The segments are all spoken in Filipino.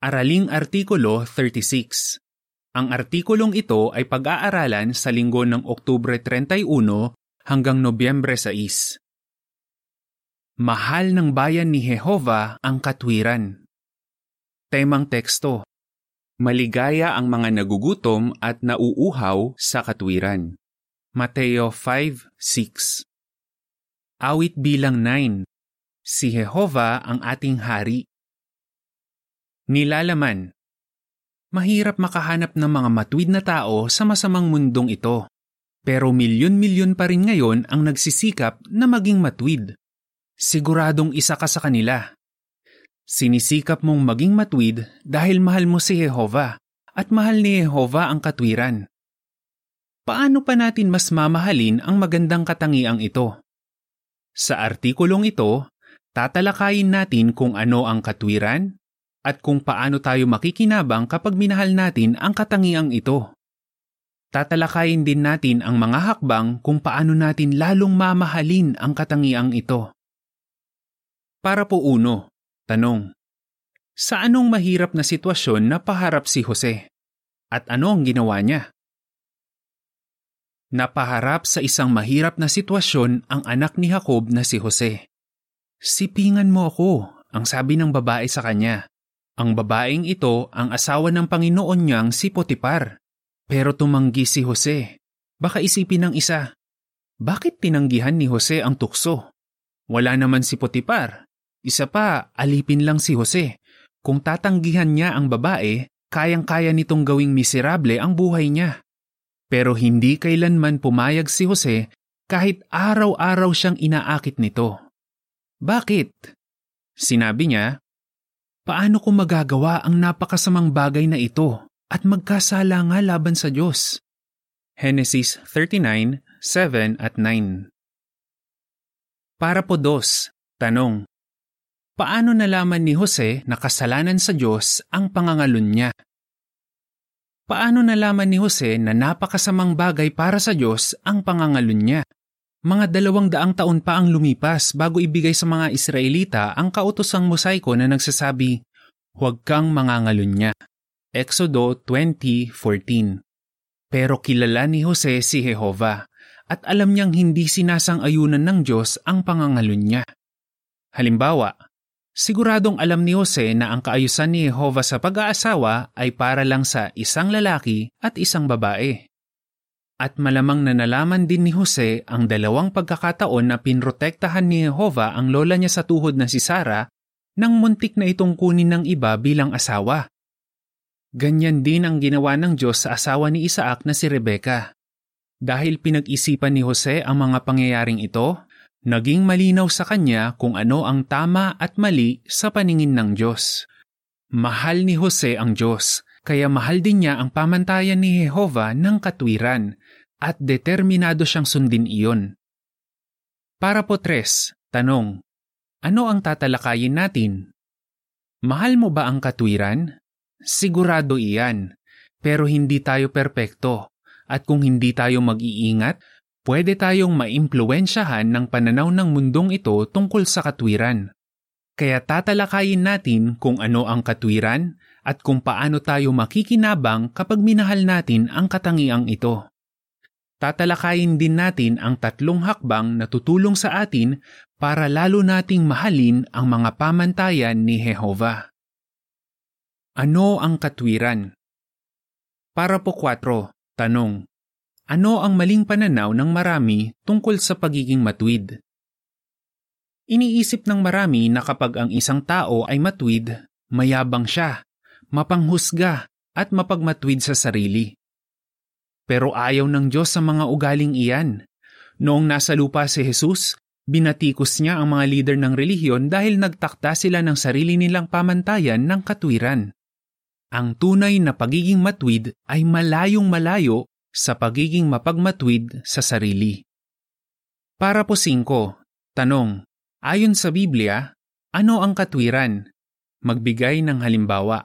Araling Artikulo 36 Ang artikulong ito ay pag-aaralan sa linggo ng Oktubre 31 hanggang Nobyembre 6. Mahal ng bayan ni Jehova ang katwiran. Temang teksto Maligaya ang mga nagugutom at nauuhaw sa katwiran. Mateo 5.6 Awit bilang 9 Si Jehova ang ating hari. Nilalaman Mahirap makahanap ng mga matuwid na tao sa masamang mundong ito. Pero milyon-milyon pa rin ngayon ang nagsisikap na maging matuwid. Siguradong isa ka sa kanila. Sinisikap mong maging matuwid dahil mahal mo si Jehova at mahal ni Jehova ang katwiran. Paano pa natin mas mamahalin ang magandang katangiang ito? Sa artikulong ito, tatalakayin natin kung ano ang katwiran, at kung paano tayo makikinabang kapag minahal natin ang katangiang ito. Tatalakayin din natin ang mga hakbang kung paano natin lalong mamahalin ang katangiang ito. Para po uno, tanong. Sa anong mahirap na sitwasyon na paharap si Jose? At ano ang ginawa niya? Napaharap sa isang mahirap na sitwasyon ang anak ni Jacob na si Jose. Sipingan mo ako, ang sabi ng babae sa kanya. Ang babaeng ito ang asawa ng Panginoon niyang si Potipar. Pero tumanggi si Jose. Baka isipin ng isa, bakit tinanggihan ni Jose ang tukso? Wala naman si Potipar. Isa pa, alipin lang si Jose. Kung tatanggihan niya ang babae, kayang-kaya nitong gawing miserable ang buhay niya. Pero hindi kailanman pumayag si Jose kahit araw-araw siyang inaakit nito. Bakit? Sinabi niya, Paano ko magagawa ang napakasamang bagay na ito at magkasala nga laban sa Diyos? Genesis 39, 7 at 9 Para po dos, tanong. Paano nalaman ni Jose na kasalanan sa Diyos ang pangangalun niya? Paano nalaman ni Jose na napakasamang bagay para sa Diyos ang pangangalun niya? Mga dalawang daang taon pa ang lumipas bago ibigay sa mga Israelita ang kautosang mosaiko na nagsasabi, Huwag kang mangangalun niya. Exodo 20.14 Pero kilala ni Jose si Jehova at alam niyang hindi sinasang-ayunan ng Diyos ang pangangalun niya. Halimbawa, siguradong alam ni Jose na ang kaayusan ni Jehova sa pag-aasawa ay para lang sa isang lalaki at isang babae. At malamang na nalaman din ni Jose ang dalawang pagkakataon na pinrotektahan ni Jehova ang lola niya sa tuhod na si Sara nang muntik na itong kunin ng iba bilang asawa. Ganyan din ang ginawa ng Diyos sa asawa ni Isaac na si Rebeka. Dahil pinag-isipan ni Jose ang mga pangyayaring ito, naging malinaw sa kanya kung ano ang tama at mali sa paningin ng Diyos. Mahal ni Jose ang Diyos, kaya mahal din niya ang pamantayan ni Jehova ng katwiran at determinado siyang sundin iyon. Para po tres, tanong, ano ang tatalakayin natin? Mahal mo ba ang katwiran? Sigurado iyan, pero hindi tayo perpekto at kung hindi tayo mag-iingat, pwede tayong maimpluensyahan ng pananaw ng mundong ito tungkol sa katwiran. Kaya tatalakayin natin kung ano ang katwiran at kung paano tayo makikinabang kapag minahal natin ang katangiang ito. Tatalakayin din natin ang tatlong hakbang na tutulong sa atin para lalo nating mahalin ang mga pamantayan ni Jehova. Ano ang katwiran? Para po 4, tanong. Ano ang maling pananaw ng marami tungkol sa pagiging matwid? Iniisip ng marami na kapag ang isang tao ay matwid, mayabang siya, mapanghusga at mapagmatwid sa sarili. Pero ayaw ng Diyos sa mga ugaling iyan. Noong nasa lupa si Jesus, binatikos niya ang mga leader ng relihiyon dahil nagtakda sila ng sarili nilang pamantayan ng katwiran. Ang tunay na pagiging matwid ay malayong malayo sa pagiging mapagmatwid sa sarili. Para po singko, tanong, ayon sa Biblia, ano ang katwiran? Magbigay ng halimbawa.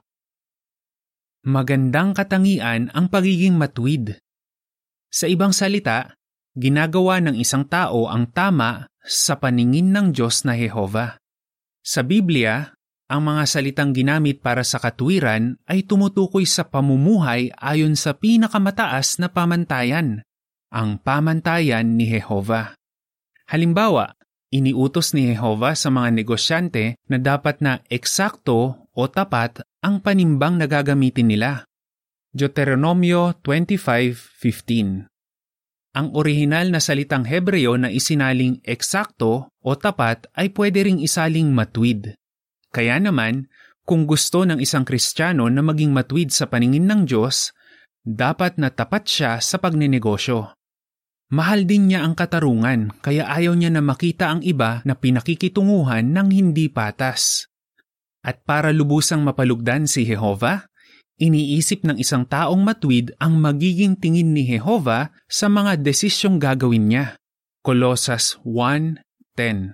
Magandang katangian ang pagiging matwid. Sa ibang salita, ginagawa ng isang tao ang tama sa paningin ng Diyos na Jehova. Sa Biblia, ang mga salitang ginamit para sa katwiran ay tumutukoy sa pamumuhay ayon sa pinakamataas na pamantayan, ang pamantayan ni Jehova. Halimbawa, iniutos ni Jehova sa mga negosyante na dapat na eksakto o tapat ang panimbang na gagamitin nila. Deuteronomio 25.15 Ang orihinal na salitang Hebreo na isinaling eksakto o tapat ay pwede ring isaling matwid. Kaya naman, kung gusto ng isang Kristiyano na maging matwid sa paningin ng Diyos, dapat na tapat siya sa pagnenegosyo. Mahal din niya ang katarungan kaya ayaw niya na makita ang iba na pinakikitunguhan ng hindi patas. At para lubusang mapalugdan si Jehova, iniisip ng isang taong matwid ang magiging tingin ni Jehova sa mga desisyong gagawin niya. Kolosas 1.10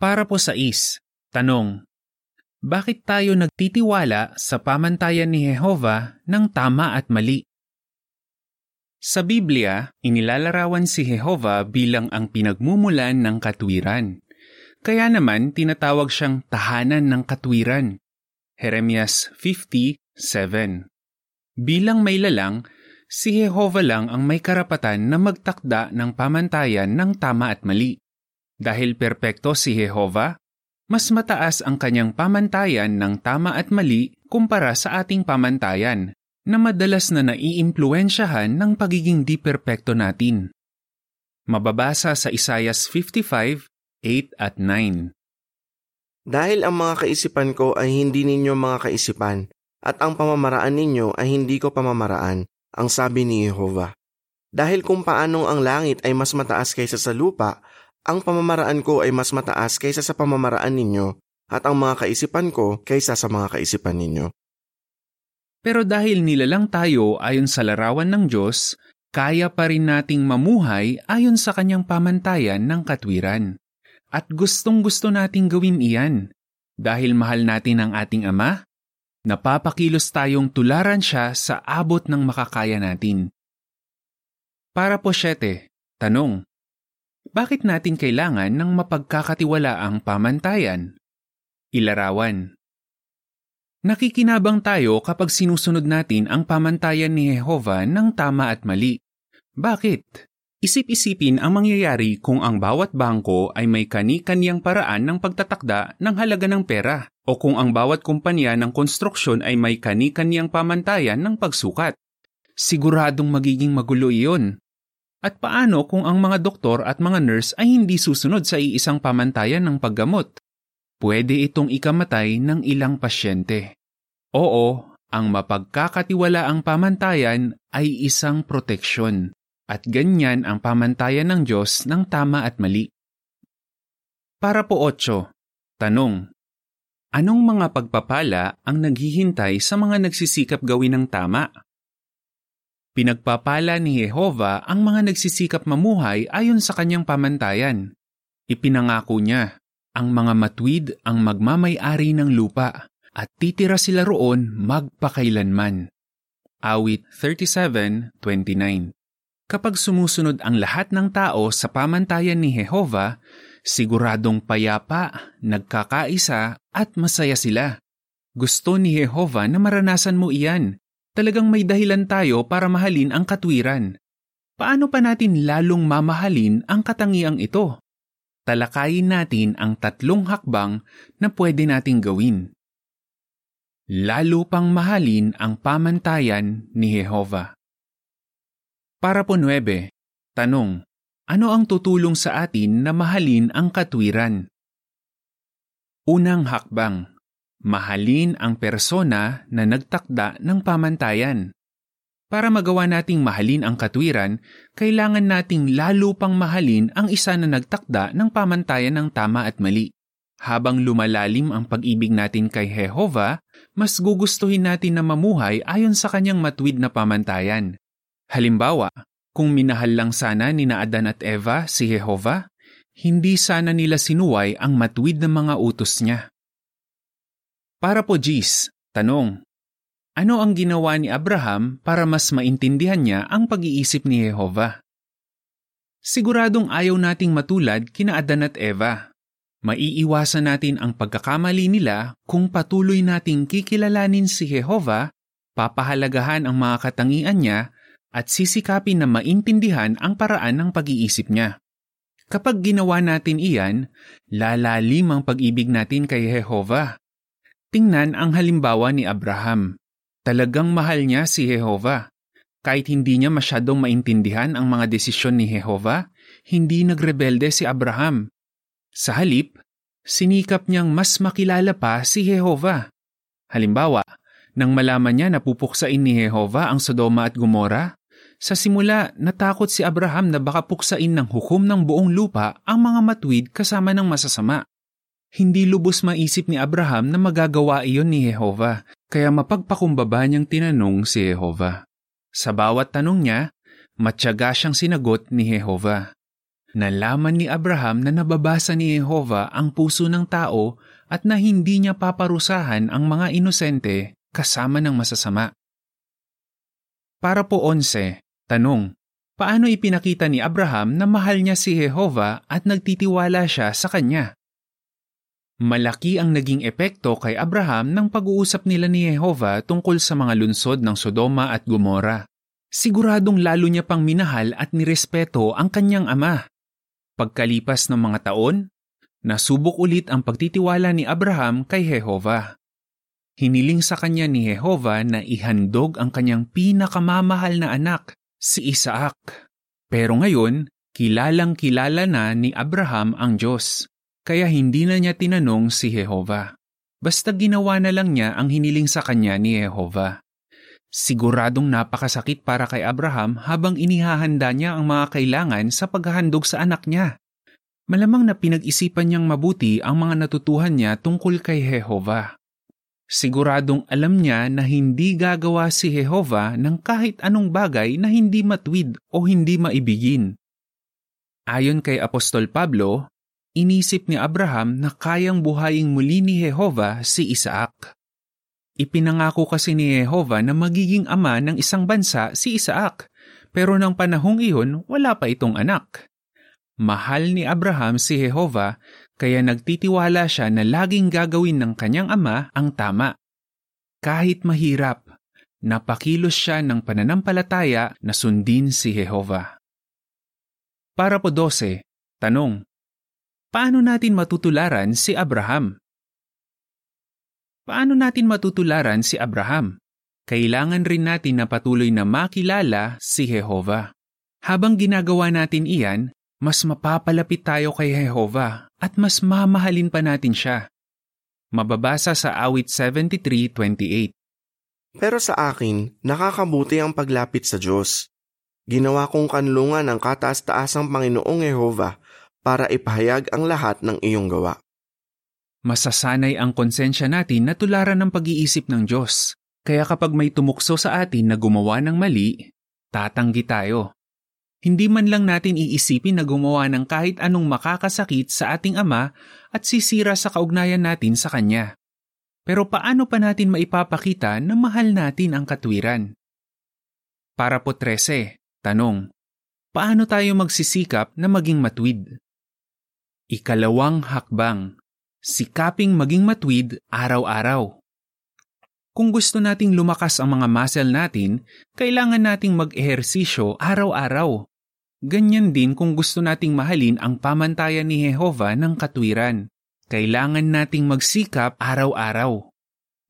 Para po sa is, Tanong, bakit tayo nagtitiwala sa pamantayan ni Jehova ng tama at mali? Sa Biblia, inilalarawan si Jehova bilang ang pinagmumulan ng katwiran. Kaya naman tinatawag siyang tahanan ng katwiran. Jeremias 50:7. Bilang may lalang, si Jehova lang ang may karapatan na magtakda ng pamantayan ng tama at mali. Dahil perpekto si Jehova, mas mataas ang kanyang pamantayan ng tama at mali kumpara sa ating pamantayan na madalas na naiimpluensyahan ng pagiging di perpekto natin. Mababasa sa Isayas 55, 8 at 9. Dahil ang mga kaisipan ko ay hindi ninyo mga kaisipan, at ang pamamaraan ninyo ay hindi ko pamamaraan, ang sabi ni Jehova. Dahil kung paanong ang langit ay mas mataas kaysa sa lupa, ang pamamaraan ko ay mas mataas kaysa sa pamamaraan ninyo at ang mga kaisipan ko kaysa sa mga kaisipan ninyo. Pero dahil nilalang tayo ayon sa larawan ng Diyos, kaya pa rin nating mamuhay ayon sa kanyang pamantayan ng katwiran. At gustong gusto nating gawin iyan. Dahil mahal natin ang ating Ama, napapakilos tayong tularan siya sa abot ng makakaya natin. Para po siyete, tanong, bakit natin kailangan ng mapagkakatiwalaang pamantayan? Ilarawan Nakikinabang tayo kapag sinusunod natin ang pamantayan ni Jehova ng tama at mali. Bakit? Isip-isipin ang mangyayari kung ang bawat bangko ay may kani-kaniyang paraan ng pagtatakda ng halaga ng pera o kung ang bawat kumpanya ng konstruksyon ay may kani-kaniyang pamantayan ng pagsukat. Siguradong magiging magulo iyon at paano kung ang mga doktor at mga nurse ay hindi susunod sa iisang pamantayan ng paggamot? Pwede itong ikamatay ng ilang pasyente. Oo, ang mapagkakatiwalaang pamantayan ay isang proteksyon. At ganyan ang pamantayan ng Diyos ng tama at mali. Para po 8. Tanong. Anong mga pagpapala ang naghihintay sa mga nagsisikap gawin ng tama? Pinagpapala ni Jehova ang mga nagsisikap mamuhay ayon sa kanyang pamantayan. Ipinangako niya, ang mga matwid ang magmamay-ari ng lupa at titira sila roon magpakailanman. Awit 37.29 Kapag sumusunod ang lahat ng tao sa pamantayan ni Jehova, siguradong payapa, nagkakaisa at masaya sila. Gusto ni Jehova na maranasan mo iyan talagang may dahilan tayo para mahalin ang katwiran. Paano pa natin lalong mamahalin ang katangiang ito? Talakayin natin ang tatlong hakbang na pwede nating gawin. Lalo pang mahalin ang pamantayan ni Jehova. Para po 9, tanong, ano ang tutulong sa atin na mahalin ang katwiran? Unang hakbang, mahalin ang persona na nagtakda ng pamantayan. Para magawa nating mahalin ang katwiran, kailangan nating lalo pang mahalin ang isa na nagtakda ng pamantayan ng tama at mali. Habang lumalalim ang pag-ibig natin kay Jehova, mas gugustuhin natin na mamuhay ayon sa kanyang matwid na pamantayan. Halimbawa, kung minahal lang sana ni Adan at Eva si Jehova, hindi sana nila sinuway ang matwid na mga utos niya. Para po Gis, tanong, ano ang ginawa ni Abraham para mas maintindihan niya ang pag-iisip ni Jehova? Siguradong ayaw nating matulad kina Adan at Eva. Maiiwasan natin ang pagkakamali nila kung patuloy nating kikilalanin si Jehova, papahalagahan ang mga katangian niya, at sisikapin na maintindihan ang paraan ng pag-iisip niya. Kapag ginawa natin iyan, lalalim ang pag-ibig natin kay Jehova. Tingnan ang halimbawa ni Abraham. Talagang mahal niya si Jehova. Kahit hindi niya masyadong maintindihan ang mga desisyon ni Jehova, hindi nagrebelde si Abraham. Sa halip, sinikap niyang mas makilala pa si Jehova. Halimbawa, nang malaman niya na pupuksain ni Jehova ang Sodoma at Gomora, sa simula natakot si Abraham na baka puksain ng hukom ng buong lupa ang mga matwid kasama ng masasama. Hindi lubos maisip ni Abraham na magagawa iyon ni Jehova, kaya mapagpakumbaba niyang tinanong si Jehova. Sa bawat tanong niya, matyaga siyang sinagot ni Jehova. Nalaman ni Abraham na nababasa ni Jehova ang puso ng tao at na hindi niya paparusahan ang mga inosente kasama ng masasama. Para po onse, tanong, paano ipinakita ni Abraham na mahal niya si Jehova at nagtitiwala siya sa kanya? Malaki ang naging epekto kay Abraham ng pag-uusap nila ni Jehova tungkol sa mga lunsod ng Sodoma at Gomora. Siguradong lalo niya pang minahal at nirespeto ang kanyang ama. Pagkalipas ng mga taon, nasubok ulit ang pagtitiwala ni Abraham kay Jehova. Hiniling sa kanya ni Jehova na ihandog ang kanyang pinakamamahal na anak, si Isaac. Pero ngayon, kilalang kilala na ni Abraham ang Diyos. Kaya hindi na niya tinanong si Jehova. Basta ginawa na lang niya ang hiniling sa kanya ni Jehova. Siguradong napakasakit para kay Abraham habang inihahanda niya ang mga kailangan sa paghahandog sa anak niya. Malamang na pinag-isipan niyang mabuti ang mga natutuhan niya tungkol kay Jehova. Siguradong alam niya na hindi gagawa si Jehova ng kahit anong bagay na hindi matwid o hindi maibigin. Ayon kay Apostol Pablo, inisip ni Abraham na kayang buhayin muli ni Jehova si Isaac. Ipinangako kasi ni Jehova na magiging ama ng isang bansa si Isaac, pero ng panahong iyon wala pa itong anak. Mahal ni Abraham si Jehova kaya nagtitiwala siya na laging gagawin ng kanyang ama ang tama. Kahit mahirap, napakilos siya ng pananampalataya na sundin si Jehova. Para po 12, tanong, paano natin matutularan si Abraham? Paano natin matutularan si Abraham? Kailangan rin natin na patuloy na makilala si Jehova. Habang ginagawa natin iyan, mas mapapalapit tayo kay Jehova at mas mamahalin pa natin siya. Mababasa sa awit 73.28 Pero sa akin, nakakabuti ang paglapit sa Diyos. Ginawa kong kanlungan ng kataas-taasang Panginoong Jehova para ipahayag ang lahat ng iyong gawa. Masasanay ang konsensya natin na tularan ng pag-iisip ng Diyos. Kaya kapag may tumukso sa atin na gumawa ng mali, tatanggi tayo. Hindi man lang natin iisipin na gumawa ng kahit anong makakasakit sa ating ama at sisira sa kaugnayan natin sa kanya. Pero paano pa natin maipapakita na mahal natin ang katwiran? Para po 13, tanong, paano tayo magsisikap na maging matwid? Ikalawang hakbang, sikaping maging matwid araw-araw. Kung gusto nating lumakas ang mga muscle natin, kailangan nating mag-ehersisyo araw-araw. Ganyan din kung gusto nating mahalin ang pamantayan ni Jehova ng katwiran. Kailangan nating magsikap araw-araw.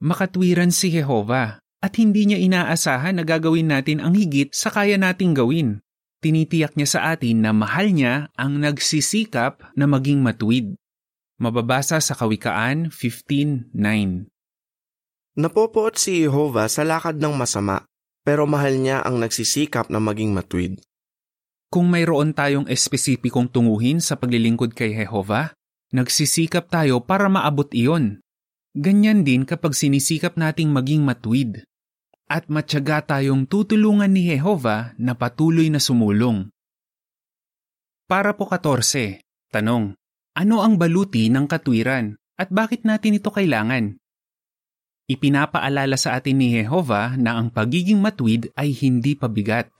Makatwiran si Jehova at hindi niya inaasahan na gagawin natin ang higit sa kaya nating gawin. Tinitiyak niya sa atin na mahal niya ang nagsisikap na maging matuwid. Mababasa sa Kawikaan 15.9 Napopoot si Jehova sa lakad ng masama, pero mahal niya ang nagsisikap na maging matwid. Kung mayroon tayong espesipikong tunguhin sa paglilingkod kay Jehova, nagsisikap tayo para maabot iyon. Ganyan din kapag sinisikap nating maging matwid. At matyaga tayong tutulungan ni Jehova na patuloy na sumulong. Para po 14, tanong, ano ang baluti ng katwiran at bakit natin ito kailangan? Ipinapaalala sa atin ni Jehova na ang pagiging matwid ay hindi pabigat.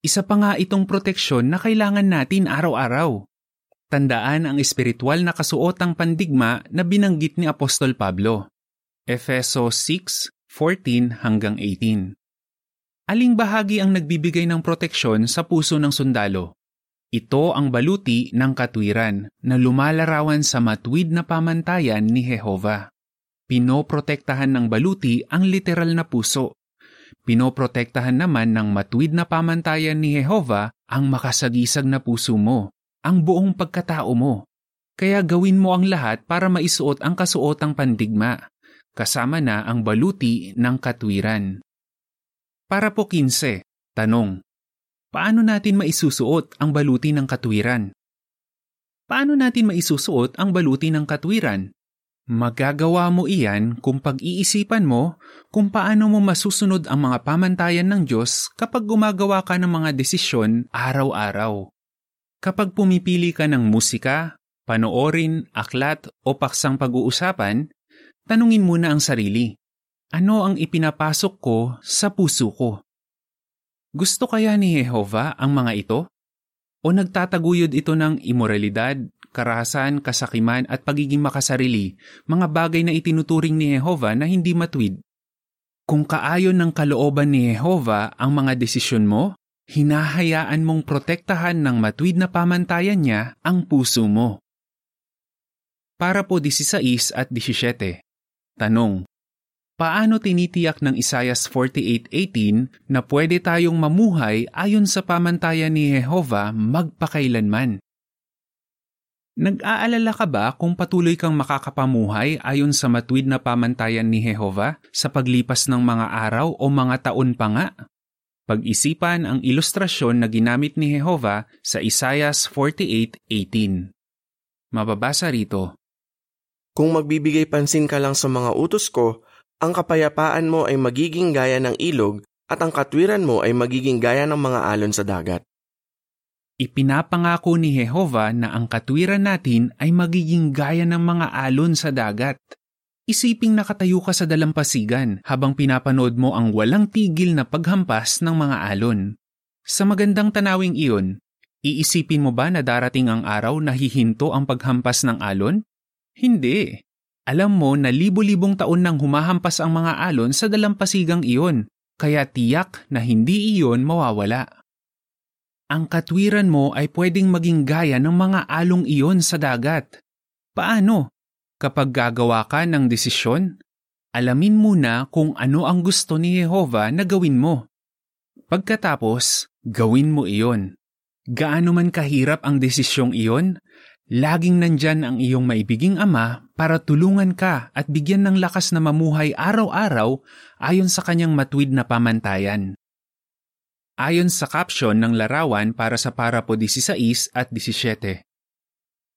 Isa pa nga itong proteksyon na kailangan natin araw-araw. Tandaan ang espiritual na kasuotang pandigma na binanggit ni Apostol Pablo. Efeso 6:14 hanggang 18. Aling bahagi ang nagbibigay ng proteksyon sa puso ng sundalo? Ito ang baluti ng katwiran na lumalarawan sa matuwid na pamantayan ni Jehova. Pinoprotektahan ng baluti ang literal na puso. Pinoprotektahan naman ng matuwid na pamantayan ni Jehova ang makasagisag na puso mo, ang buong pagkatao mo. Kaya gawin mo ang lahat para maisuot ang kasuotang pandigma, kasama na ang baluti ng katwiran. Para po 15, tanong. Paano natin maisusuot ang baluti ng katwiran? Paano natin maisusuot ang baluti ng katwiran? Magagawa mo iyan kung pag-iisipan mo kung paano mo masusunod ang mga pamantayan ng Diyos kapag gumagawa ka ng mga desisyon araw-araw. Kapag pumipili ka ng musika, panoorin, aklat o paksang pag-uusapan, tanungin muna ang sarili. Ano ang ipinapasok ko sa puso ko? Gusto kaya ni Jehova ang mga ito? O nagtataguyod ito ng imoralidad, karahasan, kasakiman at pagiging makasarili, mga bagay na itinuturing ni Jehova na hindi matwid? Kung kaayon ng kalooban ni Jehova ang mga desisyon mo, hinahayaan mong protektahan ng matwid na pamantayan niya ang puso mo. Para po 16 at 17. Tanong, Paano tinitiyak ng Isayas 48.18 na pwede tayong mamuhay ayon sa pamantayan ni Jehova magpakailanman? Nag-aalala ka ba kung patuloy kang makakapamuhay ayon sa matwid na pamantayan ni Jehova sa paglipas ng mga araw o mga taon pa nga? Pag-isipan ang ilustrasyon na ginamit ni Jehova sa Isayas 48.18. Mababasa rito, Kung magbibigay pansin ka lang sa mga utos ko, ang kapayapaan mo ay magiging gaya ng ilog at ang katwiran mo ay magiging gaya ng mga alon sa dagat. Ipinapangako ni Jehova na ang katwiran natin ay magiging gaya ng mga alon sa dagat. Isiping nakatayo ka sa dalampasigan habang pinapanood mo ang walang tigil na paghampas ng mga alon. Sa magandang tanawing iyon, iisipin mo ba na darating ang araw na hihinto ang paghampas ng alon? Hindi. Alam mo na libo-libong taon nang humahampas ang mga alon sa dalampasigang iyon, kaya tiyak na hindi iyon mawawala. Ang katwiran mo ay pwedeng maging gaya ng mga along iyon sa dagat. Paano? Kapag gagawa ka ng desisyon, alamin muna kung ano ang gusto ni Jehova na gawin mo. Pagkatapos, gawin mo iyon. Gaano man kahirap ang desisyong iyon, laging nandyan ang iyong maibiging ama para tulungan ka at bigyan ng lakas na mamuhay araw-araw ayon sa kanyang matwid na pamantayan. Ayon sa caption ng larawan para sa parapo 16 at 17.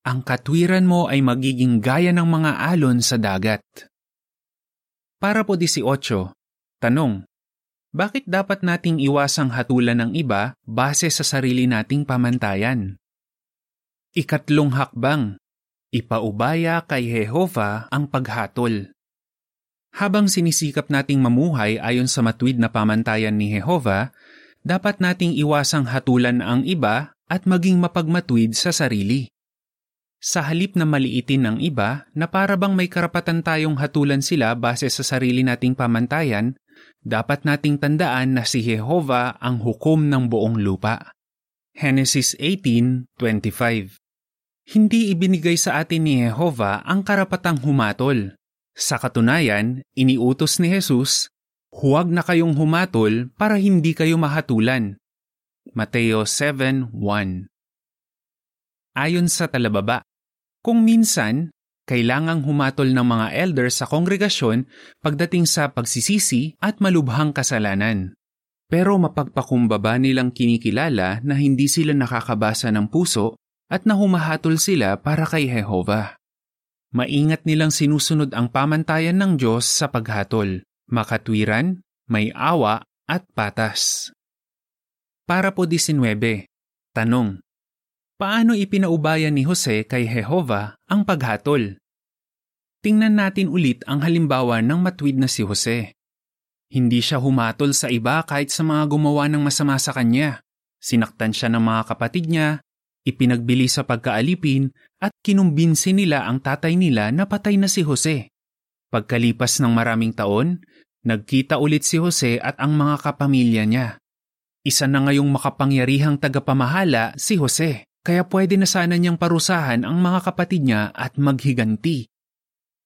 Ang katwiran mo ay magiging gaya ng mga alon sa dagat. Para po 18. Tanong, bakit dapat nating iwasang hatulan ng iba base sa sarili nating pamantayan? Ikatlong hakbang, ipaubaya kay Jehova ang paghatol. Habang sinisikap nating mamuhay ayon sa matwid na pamantayan ni Jehova, dapat nating iwasang hatulan ang iba at maging mapagmatwid sa sarili. Sa halip na maliitin ng iba na para bang may karapatan tayong hatulan sila base sa sarili nating pamantayan, dapat nating tandaan na si Jehova ang hukom ng buong lupa. Genesis 18:25 hindi ibinigay sa atin ni Jehova ang karapatang humatol. Sa katunayan, iniutos ni Jesus, huwag na kayong humatol para hindi kayo mahatulan. Mateo 7.1 Ayon sa talababa, kung minsan, kailangang humatol ng mga elder sa kongregasyon pagdating sa pagsisisi at malubhang kasalanan. Pero mapagpakumbaba nilang kinikilala na hindi sila nakakabasa ng puso at nahumahatol sila para kay Jehova. Maingat nilang sinusunod ang pamantayan ng Diyos sa paghatol, makatwiran, may awa at patas. Para po 19, tanong, paano ipinaubayan ni Jose kay Jehova ang paghatol? Tingnan natin ulit ang halimbawa ng matwid na si Jose. Hindi siya humatol sa iba kahit sa mga gumawa ng masama sa kanya. Sinaktan siya ng mga kapatid niya, ipinagbili sa pagkaalipin at kinumbinsi nila ang tatay nila na patay na si Jose. Pagkalipas ng maraming taon, nagkita ulit si Jose at ang mga kapamilya niya. Isa na ngayong makapangyarihang tagapamahala si Jose, kaya pwede na sana niyang parusahan ang mga kapatid niya at maghiganti.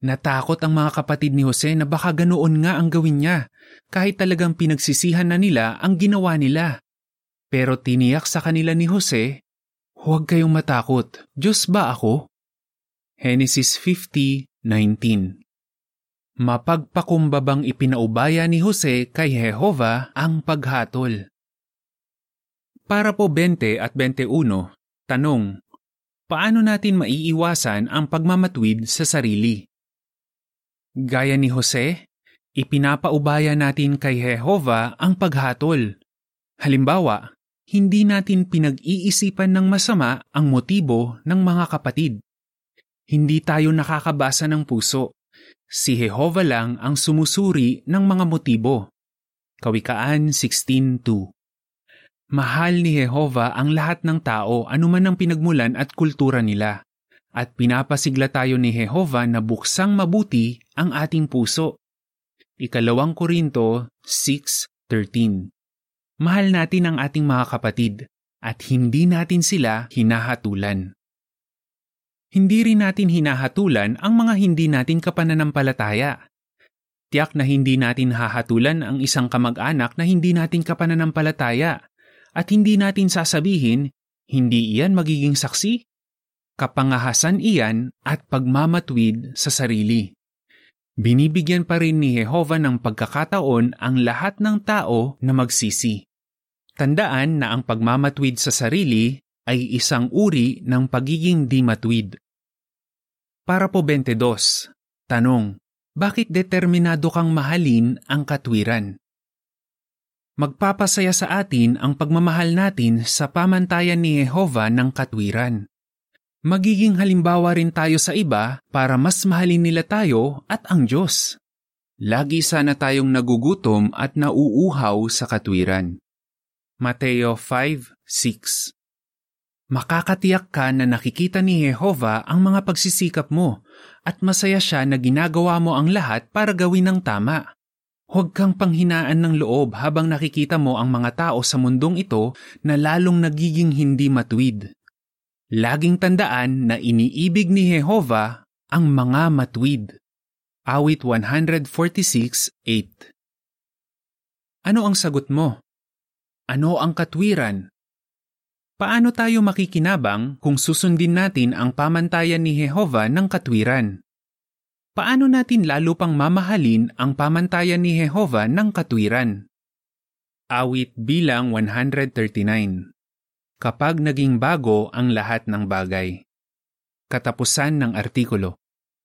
Natakot ang mga kapatid ni Jose na baka ganoon nga ang gawin niya, kahit talagang pinagsisihan na nila ang ginawa nila. Pero tiniyak sa kanila ni Jose, Huwag kayong matakot, Diyos ba ako? Genesis 50:19 Mapagpakumbabang ipinaubaya ni Jose kay Jehova ang paghatol. Para po 20 at 21, tanong, paano natin maiiwasan ang pagmamatwid sa sarili? Gaya ni Jose, ipinapaubaya natin kay Jehova ang paghatol. Halimbawa, hindi natin pinag-iisipan ng masama ang motibo ng mga kapatid. Hindi tayo nakakabasa ng puso. Si Jehova lang ang sumusuri ng mga motibo. Kawikaan 16.2 Mahal ni Jehova ang lahat ng tao anuman ang pinagmulan at kultura nila. At pinapasigla tayo ni Jehova na buksang mabuti ang ating puso. Ikalawang Korinto 6.13 Mahal natin ang ating mga kapatid at hindi natin sila hinahatulan. Hindi rin natin hinahatulan ang mga hindi natin kapananampalataya. Tiyak na hindi natin hahatulan ang isang kamag-anak na hindi natin kapananampalataya at hindi natin sasabihin, hindi iyan magiging saksi. Kapangahasan iyan at pagmamatwid sa sarili. Binibigyan pa rin ni Jehova ng pagkakataon ang lahat ng tao na magsisi. Tandaan na ang pagmamatwid sa sarili ay isang uri ng pagiging di matwid. Para po 22, tanong, bakit determinado kang mahalin ang katwiran? Magpapasaya sa atin ang pagmamahal natin sa pamantayan ni Jehova ng katwiran. Magiging halimbawa rin tayo sa iba para mas mahalin nila tayo at ang Diyos. Lagi sana tayong nagugutom at nauuhaw sa katwiran. Mateo 5.6 Makakatiyak ka na nakikita ni Jehova ang mga pagsisikap mo at masaya siya na ginagawa mo ang lahat para gawin ng tama. Huwag kang panghinaan ng loob habang nakikita mo ang mga tao sa mundong ito na lalong nagiging hindi matwid. Laging tandaan na iniibig ni Jehova ang mga matwid. Awit 146.8 Ano ang sagot mo? Ano ang katwiran? Paano tayo makikinabang kung susundin natin ang pamantayan ni Jehova ng katwiran? Paano natin lalo pang mamahalin ang pamantayan ni Jehova ng katwiran? Awit bilang 139 Kapag naging bago ang lahat ng bagay. Katapusan ng artikulo.